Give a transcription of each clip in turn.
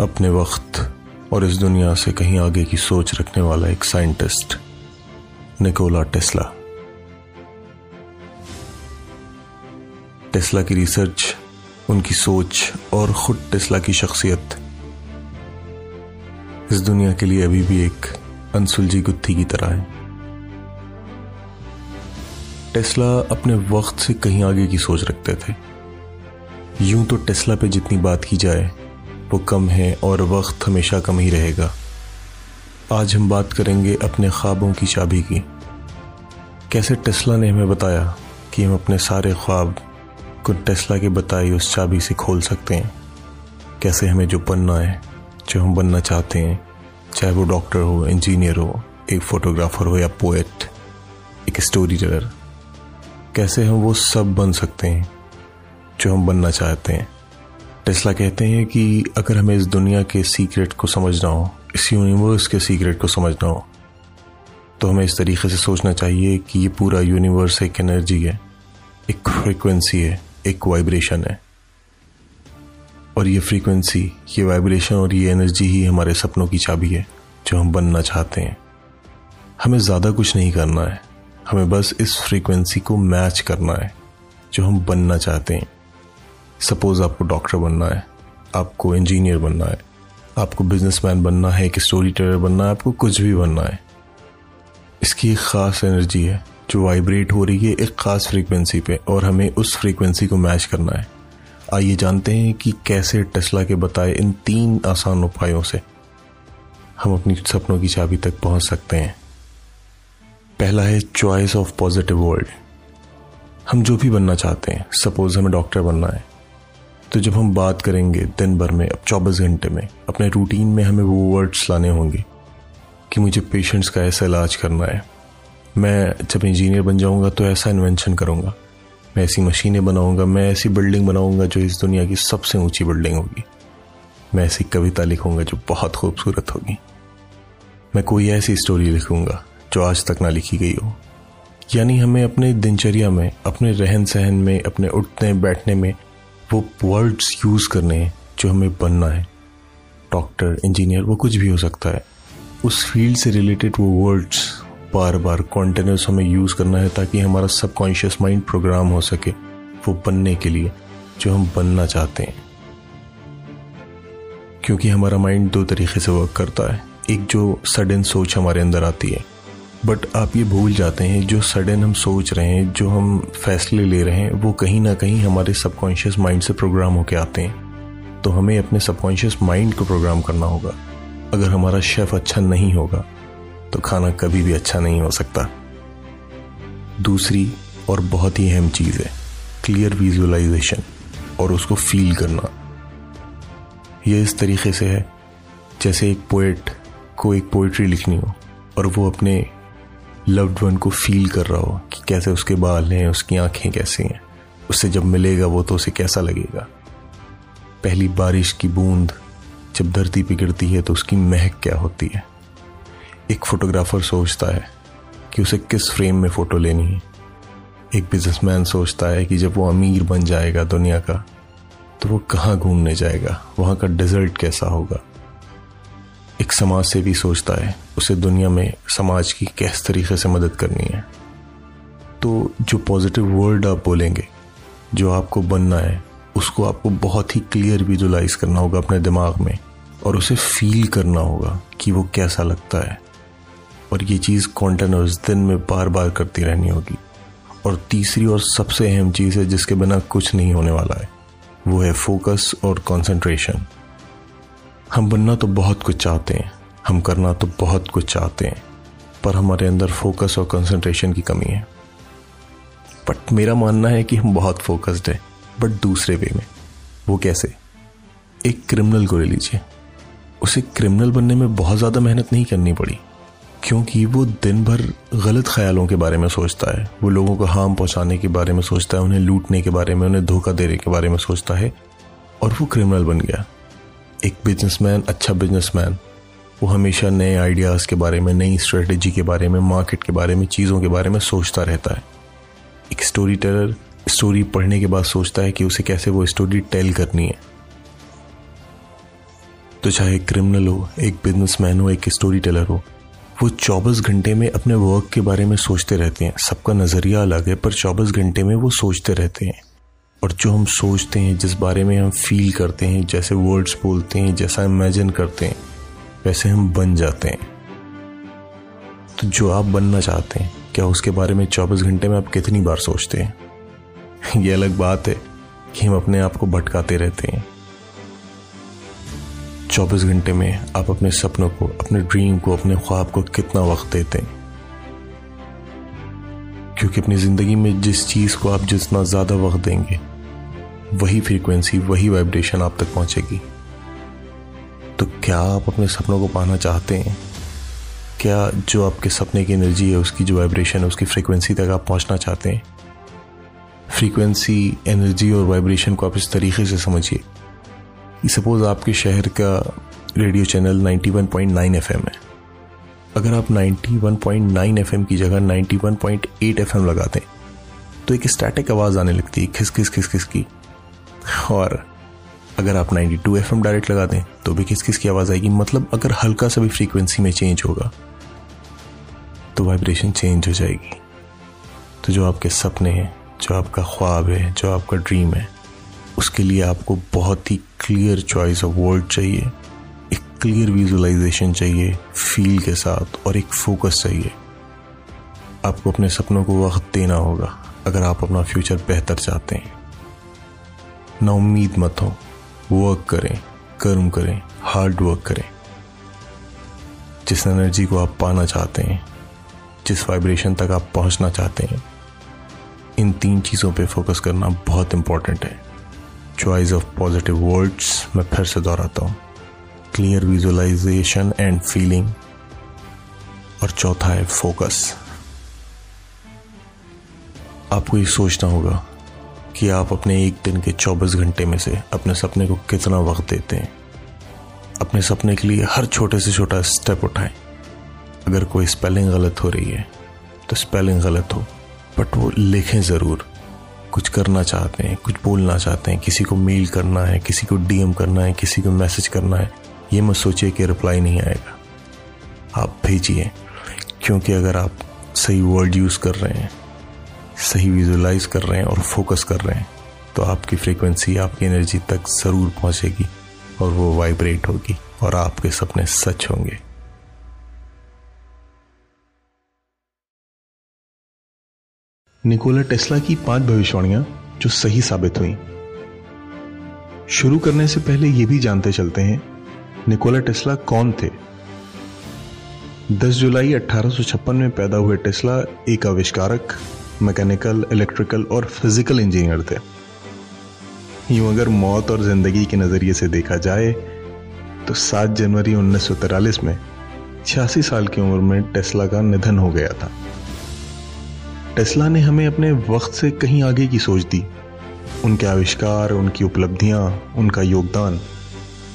अपने वक्त और इस दुनिया से कहीं आगे की सोच रखने वाला एक साइंटिस्ट, निकोला टेस्ला। टेस्ला की रिसर्च, उनकी सोच और खुद टेस्ला की शख्सियत इस दुनिया के लिए अभी भी एक अनसुलझी गुत्थी की तरह है। टेस्ला अपने वक्त से कहीं आगे की सोच रखते थे। यूँ तो टेस्ला पे जितनी बात की जाए वो कम है और वक्त हमेशा कम ही रहेगा। आज हम बात करेंगे अपने ख्वाबों की चाबी की। कैसे टेस्ला ने हमें बताया कि हम अपने सारे ख्वाब को टेस्ला के बताई उस चाबी से खोल सकते हैं? कैसे हमें जो बनना है, जो हम बनना चाहते हैं, चाहे वो डॉक्टर हो, इंजीनियर हो, एक फोटोग्राफर हो या पोएट, एक स्टोरी टेलर, कैसे हम वो सब बन सकते हैं, जो हम बनना चाहते हैं? टेस्ला कहते हैं कि अगर हमें इस दुनिया के सीक्रेट को समझना हो, इस यूनिवर्स के सीक्रेट को समझना हो तो हमें इस तरीके से सोचना चाहिए कि ये पूरा यूनिवर्स एक एनर्जी है, एक फ्रीक्वेंसी है, एक वाइब्रेशन है। और ये फ्रीक्वेंसी, ये वाइब्रेशन और ये एनर्जी ही हमारे सपनों की चाबी है, जो हम बनना चाहते हैं। हमें ज़्यादा कुछ नहीं करना है। हमें बस इस फ्रीक्वेंसी को मैच करना है, जो हम बनना चाहते हैं। सपोज़ आपको डॉक्टर बनना है, आपको इंजीनियर बनना है, आपको बिजनेसमैन बनना है, एक स्टोरी टेलर बनना है, आपको कुछ भी बनना है। इसकी एक ख़ास एनर्जी है, जो वाइब्रेट हो रही है एक ख़ास फ्रीक्वेंसी पे और हमें उस फ्रीक्वेंसी को मैच करना है। आइए जानते हैं कि कैसे टेस्ला के बताए इन तीन आसान उपायों से हम अपनी सपनों की चाबी तक पहुँच सकते हैं। पहला है चॉइस ऑफ़ पॉजिटिव वर्ल्ड हम जो भी बनना चाहते हैं सपोज़ हमें डॉक्टर बनना है तो जब हम बात करेंगे दिन भर में, अब चौबीस घंटे में, अपने रूटीन में हमें वो वर्ड्स लाने होंगे कि मुझे पेशेंट्स का ऐसा इलाज करना है। मैं जब इंजीनियर बन जाऊँगा तो ऐसा इन्वेंशन करूँगा। मैं ऐसी मशीनें बनाऊँगा, मैं ऐसी बिल्डिंग बनाऊँगा जो इस दुनिया की सबसे ऊँची बिल्डिंग होगी। मैं ऐसी कविता लिखूँगा जो बहुत खूबसूरत होगी। मैं कोई ऐसी स्टोरी लिखूँगा जो आज तक ना लिखी गई हो। यानी हमें अपने दिनचर्या में, अपने रहन सहन में, अपने उठने बैठने में वो वर्ड्स यूज़ करने हैं जो हमें बनना है। डॉक्टर इंजीनियर वो कुछ भी हो सकता है। उस फ़ील्ड से रिलेटेड वो वर्ड्स बार बार कॉन्टिन्यूस हमें यूज़ करना है ताकि हमारा सबकॉन्शियस माइंड प्रोग्राम हो सके वो बनने के लिए, जो हम बनना चाहते हैं। क्योंकि हमारा माइंड दो तरीके से वर्क करता है। एक जो सडन सोच हमारे अंदर आती है बट आप ये भूल जाते हैं, जो सडन हम सोच रहे हैं, जो हम फैसले ले रहे हैं, वो कहीं ना कहीं हमारे सबकॉन्शियस माइंड से प्रोग्राम होके आते हैं। तो हमें अपने सबकॉन्शियस माइंड को प्रोग्राम करना होगा। अगर हमारा शेफ अच्छा नहीं होगा तो खाना कभी भी अच्छा नहीं हो सकता। दूसरी और बहुत ही अहम चीज़ है क्लियर विजुअलाइजेशन और उसको फील करना। यह इस तरीके से है, जैसे एक पोएट को एक पोइट्री लिखनी हो और वो अपने लव्ड वन को फील कर रहा हो कि कैसे उसके बाल हैं, उसकी आँखें कैसी हैं उससे जब मिलेगा वो तो उसे कैसा लगेगा? पहली बारिश की बूंद जब धरती पे गिरती है तो उसकी महक क्या होती है? एक फोटोग्राफर सोचता है कि उसे किस फ्रेम में फ़ोटो लेनी है। एक बिजनेसमैन सोचता है कि जब वो अमीर बन जाएगा दुनिया का तो वो कहाँ घूमने जाएगा? वहाँ का डिजर्ट कैसा होगा? एक समाज से भी सोचता है, उसे दुनिया में समाज की किस तरीके से मदद करनी है। तो जो पॉजिटिव वर्ड आप बोलेंगे, जो आपको बनना है, उसको आपको बहुत ही क्लियर विजुलाइज करना होगा अपने दिमाग में, और उसे फील करना होगा कि वो कैसा लगता है। और ये चीज़ कॉन्टिन्यूस दिन में बार बार करती रहनी होगी। और तीसरी और सबसे अहम चीज़ है जिसके बिना कुछ नहीं होने वाला है, वो है फोकस और कंसंट्रेशन हम बनना तो बहुत कुछ चाहते हैं, हम करना तो बहुत कुछ चाहते हैं, पर हमारे अंदर फोकस और कंसंट्रेशन की कमी है। बट मेरा मानना है कि हम बहुत फोकस्ड हैं बट दूसरे वे में। वो कैसे? एक क्रिमिनल को ले लीजिए। उसे क्रिमिनल बनने में बहुत ज़्यादा मेहनत नहीं करनी पड़ी, क्योंकि वो दिन भर गलत ख्यालों के बारे में सोचता है। वो लोगों को हार्म पहुँचाने के बारे में सोचता है, उन्हें लूटने के बारे में, उन्हें धोखा देने के बारे में सोचता है, और वो क्रिमिनल बन गया। एक बिजनेसमैन अच्छा बिजनेसमैन वो हमेशा नए आइडियाज़ के बारे में, नई स्ट्रेटजी के बारे में मार्केट के बारे में, चीज़ों के बारे में सोचता रहता है। एक स्टोरी टेलर स्टोरी पढ़ने के बाद सोचता है कि उसे कैसे वो स्टोरी टेल करनी है। तो चाहे एक क्रिमिनल हो, एक बिजनेसमैन हो, एक स्टोरी टेलर हो, वो 24 घंटे में अपने वर्क के बारे में सोचते रहते हैं। सबका नज़रिया अलग है, पर 24 घंटे में वो सोचते रहते हैं। और जो हम सोचते हैं, जिस बारे में हम फील करते हैं, जैसे वर्ड्स बोलते हैं, जैसा इमेजिन करते हैं, वैसे हम बन जाते हैं। तो जो आप बनना चाहते हैं, क्या उसके बारे में 24 घंटे में आप कितनी बार सोचते हैं? ये अलग बात है कि हम अपने आप को भटकाते रहते हैं। 24 घंटे में आप अपने सपनों को, अपने ड्रीम को, अपने ख्वाब को कितना वक्त देते हैं? क्योंकि अपनी ज़िंदगी में जिस चीज़ को आप जितना ज़्यादा वक्त देंगे वही फ्रीक्वेंसी वही वाइब्रेशन आप तक पहुंचेगी। तो क्या आप अपने सपनों को पाना चाहते हैं? क्या जो आपके सपने की एनर्जी है, उसकी जो वाइब्रेशन है, उसकी फ्रीक्वेंसी तक आप पहुँचना चाहते हैं? फ्रीक्वेंसी एनर्जी और वाइब्रेशन को आप इस तरीके से समझिए। सपोज़ आपके शहर का रेडियो चैनल 91.9 एफएम है। अगर आप 91.9 एफएम की जगह 91.8 एफएम लगाते हैं तो एक स्टैटिक आवाज़ आने लगती है खिस खिस खिस खिस की। और अगर आप 92 एफ़ डायरेक्ट लगा दें तो भी किस किस की आवाज़ आएगी? मतलब अगर हल्का सा भी फ्रीक्वेंसी में चेंज होगा तो वाइब्रेशन चेंज हो जाएगी। तो जो आपके सपने हैं, जो आपका ख्वाब है, जो आपका ड्रीम है, उसके लिए आपको बहुत ही क्लियर चॉइस ऑफ़ वर्ड चाहिए, एक क्लियर विजुअलाइजेशन चाहिए, फील के साथ और एक फोकस चाहिए। आपको अपने सपनों को वक्त देना होगा, अगर आप अपना फ्यूचर बेहतर चाहते हैं। ना उम्मीद मत हो। वर्क करें, कर्म करें हार्ड वर्क करें। जिस एनर्जी को आप पाना चाहते हैं, जिस वाइब्रेशन तक आप पहुँचना चाहते हैं, इन तीन चीज़ों पे फोकस करना बहुत इंपॉर्टेंट है। चॉइस ऑफ़ पॉजिटिव वर्ड्स मैं फिर से दोहराता हूँ। क्लियर विजुअलाइजेशन एंड फीलिंग और चौथा है फोकस आपको ये सोचना होगा कि आप अपने एक दिन के 24 घंटे में से अपने सपने को कितना वक्त देते हैं। अपने सपने के लिए हर छोटे से छोटा स्टेप उठाएँ। अगर कोई स्पेलिंग गलत हो रही है तो स्पेलिंग गलत हो बट वो लिखें ज़रूर। कुछ करना चाहते हैं, कुछ बोलना चाहते हैं, किसी को मेल करना है, किसी को डीएम करना है, किसी को मैसेज करना है, ये मत सोचिए कि रिप्लाई नहीं आएगा। आप भेजिए, क्योंकि अगर आप सही वर्ड यूज़ कर रहे हैं सही विजुलाइज कर रहे हैं और फोकस कर रहे हैं तो आपकी फ्रीक्वेंसी आपकी एनर्जी तक ज़रूर पहुंचेगी और वो वाइब्रेट होगी और आपके सपने सच होंगे। निकोला टेस्ला की पाँच भविष्यवाणियाँ जो सही साबित हुई। शुरू करने से पहले यह भी जानते चलते हैं निकोला टेस्ला कौन थे? 10 जुलाई 1856 में पैदा हुए टेस्ला एक आविष्कारक मैकेनिकल इलेक्ट्रिकल और फ़िज़िकल इंजीनियर थे। यूँ अगर मौत और ज़िंदगी के नज़रिए से देखा जाए तो 7 जनवरी उन्नीस में छियासी साल की उम्र में टेस्ला का निधन हो गया था। टेस्ला ने हमें अपने वक्त से कहीं आगे की सोच दी। उनके आविष्कार, उनकी उपलब्धियाँ, उनका योगदान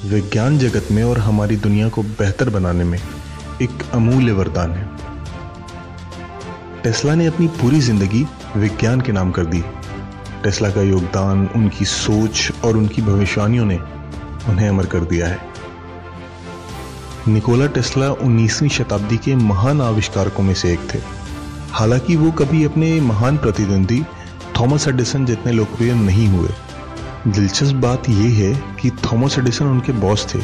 विज्ञान जगत में और हमारी दुनिया को बेहतर बनाने में एक अमूल्य वरदान है। टेस्ला ने अपनी पूरी ज़िंदगी विज्ञान के नाम कर दी। टेस्ला का योगदान, उनकी सोच और उनकी भविष्यवाणियों ने उन्हें अमर कर दिया है। निकोला टेस्ला 19वीं शताब्दी के महान आविष्कारकों में से एक थे। हालाँकि वो कभी अपने महान प्रतिद्वंदी थॉमस एडिसन जितने लोकप्रिय नहीं हुए। दिलचस्प बात यह है कि थॉमस एडिसन उनके बॉस थे।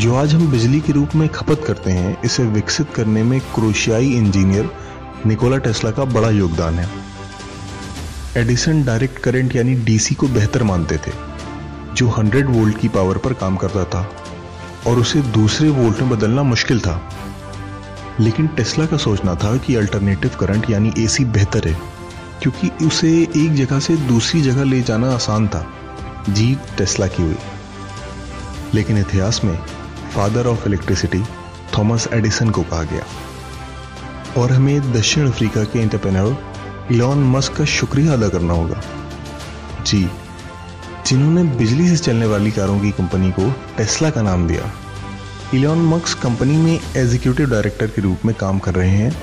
जो आज हम बिजली के रूप में खपत करते हैं, इसे विकसित करने में क्रोशियाई इंजीनियर निकोला टेस्ला का बड़ा योगदान है। एडिसन डायरेक्ट करंट यानी डीसी को बेहतर मानते थे, जो 100 वोल्ट की पावर पर काम करता था, और उसे दूसरे वोल्ट में बदलना मुश्किल था। लेकिन टेस्ला का सोचना था कि अल्टरनेटिव करंट यानी एसी बेहतर है, क्योंकि उसे एक जगह से दूसरी जगह ले जाना आसान था, जीत टेस्ला की हुई। लेकिन इतिहास में father of electricity Thomas Edison को कहा गया। और हमें दक्षिण अफ्रीका के एंटरप्रेन्योर इलॉन मस्क का शुक्रिया अदा करना होगा। जी, जिन्होंने बिजली से चलने वाली कारों की कंपनी को टेस्ला का नाम दिया। इलॉन मस्क कंपनी में एग्जीक्यूटिव डायरेक्टर के रूप में काम कर रहे हैं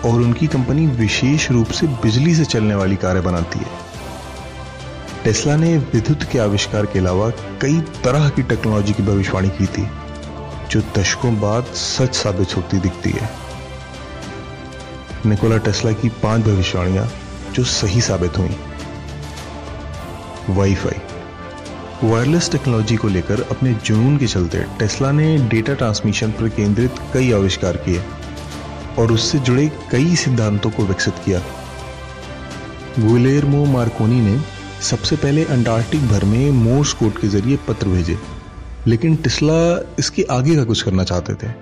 और उनकी कंपनी विशेष रूप से बिजली से चलने वाली कारें बनाती है। टेस्ला ने विद्युत के आविष्कार के अलावा कई तरह की टेक्नोलॉजी की भविष्यवाणी की थी, जो दशकों बाद सच साबित होती दिखती है। निकोला टेस्ला की पाँच भविष्यवाणियाँ जो सही साबित हुई। वाईफाई वायरलेस टेक्नोलॉजी को लेकर अपने जुनून के चलते टेस्ला ने डेटा ट्रांसमिशन पर केंद्रित कई आविष्कार किए और उससे जुड़े कई सिद्धांतों को विकसित किया। गुलेरमो मार्कोनी ने सबसे पहले अंटार्कटिक भर में मोर्स कोड के ज़रिए पत्र भेजे, लेकिन टिस्ला इसके आगे का कुछ करना चाहते थे।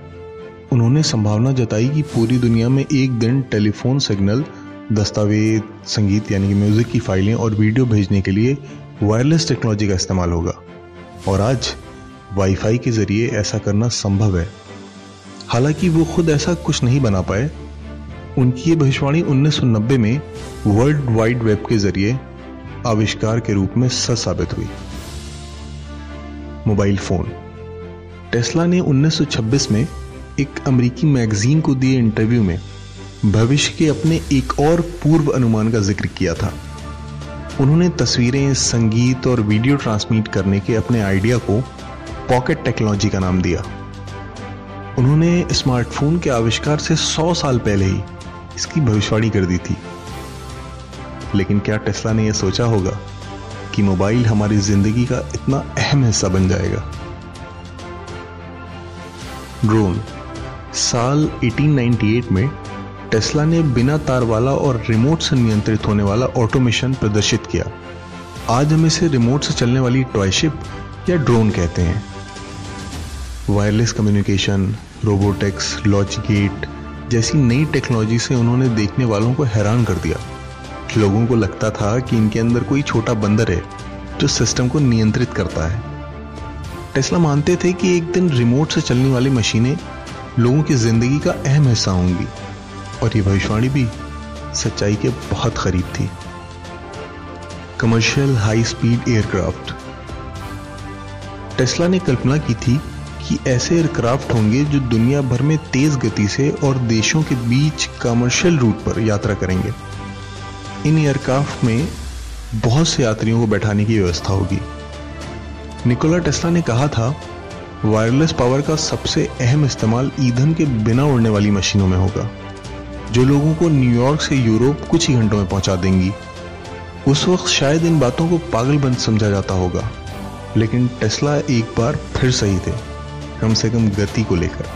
उन्होंने संभावना जताई कि पूरी दुनिया में एक दिन टेलीफोन सिग्नल, दस्तावेज़, संगीत यानी कि म्यूज़िक की फाइलें और वीडियो भेजने के लिए वायरलेस टेक्नोलॉजी का इस्तेमाल होगा। और आज वाईफाई के ज़रिए ऐसा करना संभव है। हालाँकि वो खुद ऐसा कुछ नहीं बना पाए। उनकी ये भविष्यवाणी 1990 में वर्ल्ड वाइड वेब के ज़रिए आविष्कार के रूप में सच साबित हुई। Mobile phone. टेस्ला ने 1926 में एक अमेरिकी मैगजीन को दिए इंटरव्यू में भविष्य के अपने एक और पूर्व अनुमान का ज़िक्र किया था। उन्होंने तस्वीरें, संगीत और वीडियो ट्रांसमिट करने के अपने आइडिया को पॉकेट टेक्नोलॉजी का नाम दिया। उन्होंने स्मार्टफ़ोन के आविष्कार से 100 साल पहले ही इसकी भविष्यवाणी कर दी थी। लेकिन क्या टेस्ला ने यह सोचा होगा कि मोबाइल हमारी ज़िंदगी का इतना अहम हिस्सा बन जाएगा? ड्रोन साल 1898 में टेस्ला ने बिना तार वाला और रिमोट से नियंत्रित होने वाला ऑटोमेशन प्रदर्शित किया। आज हम इसे रिमोट से चलने वाली टॉयशिप या ड्रोन कहते हैं। वायरलेस कम्युनिकेशन, रोबोटिक्स लॉजिकेट जैसी नई टेक्नोलॉजी से उन्होंने देखने वालों को हैरान कर दिया। लोगों को लगता था कि इनके अंदर कोई छोटा बंदर है जो सिस्टम को नियंत्रित करता है। टेस्ला मानते थे कि एक दिन रिमोट से चलने वाली मशीनें लोगों की ज़िंदगी का अहम हिस्सा होंगी। और ये भविष्यवाणी भी सच्चाई के बहुत करीब थी। Commercial high speed aircraft Tesla ने कल्पना की थी कि ऐसे एयरक्राफ्ट होंगे जो दुनिया भर में तेज गति से और देशों के बीच कमर्शियल रूट पर यात्रा करेंगे। इन एयरक्राफ्ट में बहुत से यात्रियों को बैठाने की व्यवस्था होगी। निकोला टेस्ला ने कहा था वायरलेस पावर का सबसे अहम इस्तेमाल ईंधन के बिना उड़ने वाली मशीनों में होगा, जो लोगों को न्यूयॉर्क से यूरोप कुछ ही घंटों में पहुँचा देंगी। उस वक्त शायद इन बातों को पागलबंद समझा जाता होगा, लेकिन टेस्ला एक बार फिर सही थे, कम से कम गति को लेकर।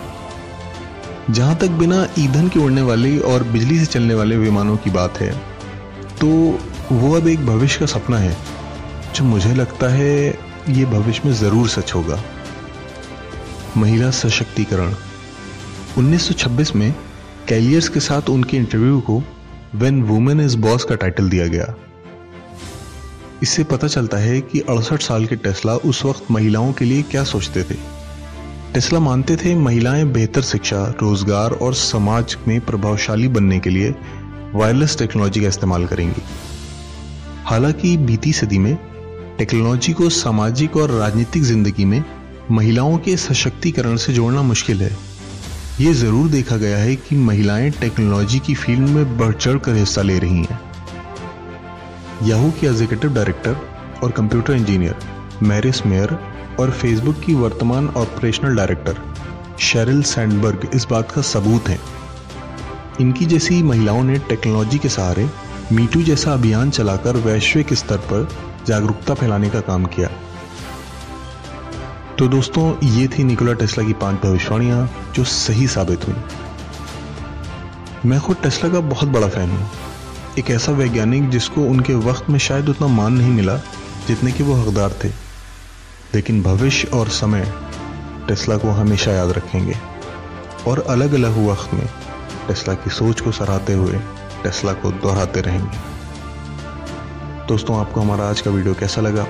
जहाँ तक बिना ईंधन के उड़ने वाले और बिजली से चलने वाले विमानों की बात है तो वो अब एक भविष्य का सपना है, जो मुझे लगता है ये भविष्य में ज़रूर सच होगा। महिला सशक्तिकरण। 1926 में कैलियर्स के साथ उनके इंटरव्यू को वेन वुमेन इज़ बॉस का टाइटल दिया गया। इससे पता चलता है कि अड़सठ साल के टेस्ला उस वक्त महिलाओं के लिए क्या सोचते थे। टेस्ला मानते थे महिलाएँ बेहतर शिक्षा, रोज़गार और समाज में प्रभावशाली बनने के लिए वायरलेस टेक्नोलॉजी का इस्तेमाल करेंगी। हालाँकि बीती सदी में टेक्नोलॉजी को सामाजिक और राजनीतिक ज़िंदगी में महिलाओं के सशक्तिकरण से जोड़ना मुश्किल है। ये ज़रूर देखा गया है कि महिलाएँ टेक्नोलॉजी की फ़ील्ड में बढ़ चढ़ कर हिस्सा ले रही हैं। याहू की एग्जीक्यूटिव डायरेक्टर और कंप्यूटर इंजीनियर मैरिस मेयर और फेसबुक की वर्तमान ऑपरेशनल डायरेक्टर शेरिल सैंडबर्ग इस बात का सबूत है। इनकी जैसी महिलाओं ने टेक्नोलॉजी के सहारे मीटू जैसा अभियान चलाकर वैश्विक स्तर पर जागरूकता फैलाने का काम किया। तो दोस्तों, ये थी निकोला टेस्ला की पाँच भविष्यवाणियाँ जो सही साबित हुई। मैं खुद टेस्ला का बहुत बड़ा फ़ैन हूँ। एक ऐसा वैज्ञानिक जिसको उनके वक्त में शायद उतना मान नहीं मिला जितने कि वो हकदार थे। लेकिन भविष्य और समय टेस्ला को हमेशा याद रखेंगे। और अलग अलग वक्त में टेस्ला की सोच को सराहते हुए टेस्ला को दोहराते रहेंगे। दोस्तों, आपको हमारा आज का वीडियो कैसा लगा?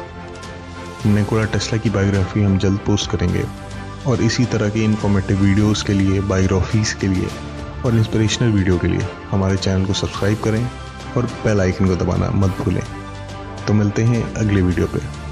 निकोला टेस्ला की बायोग्राफी हम जल्द पोस्ट करेंगे और इसी तरह के इन्फॉर्मेटिव वीडियोस के लिए बायोग्राफीज के लिए और इंस्पिरेशनल वीडियो के लिए हमारे चैनल को सब्सक्राइब करें और बेल आइकन को दबाना मत भूलें। तो मिलते हैं अगले वीडियो पे।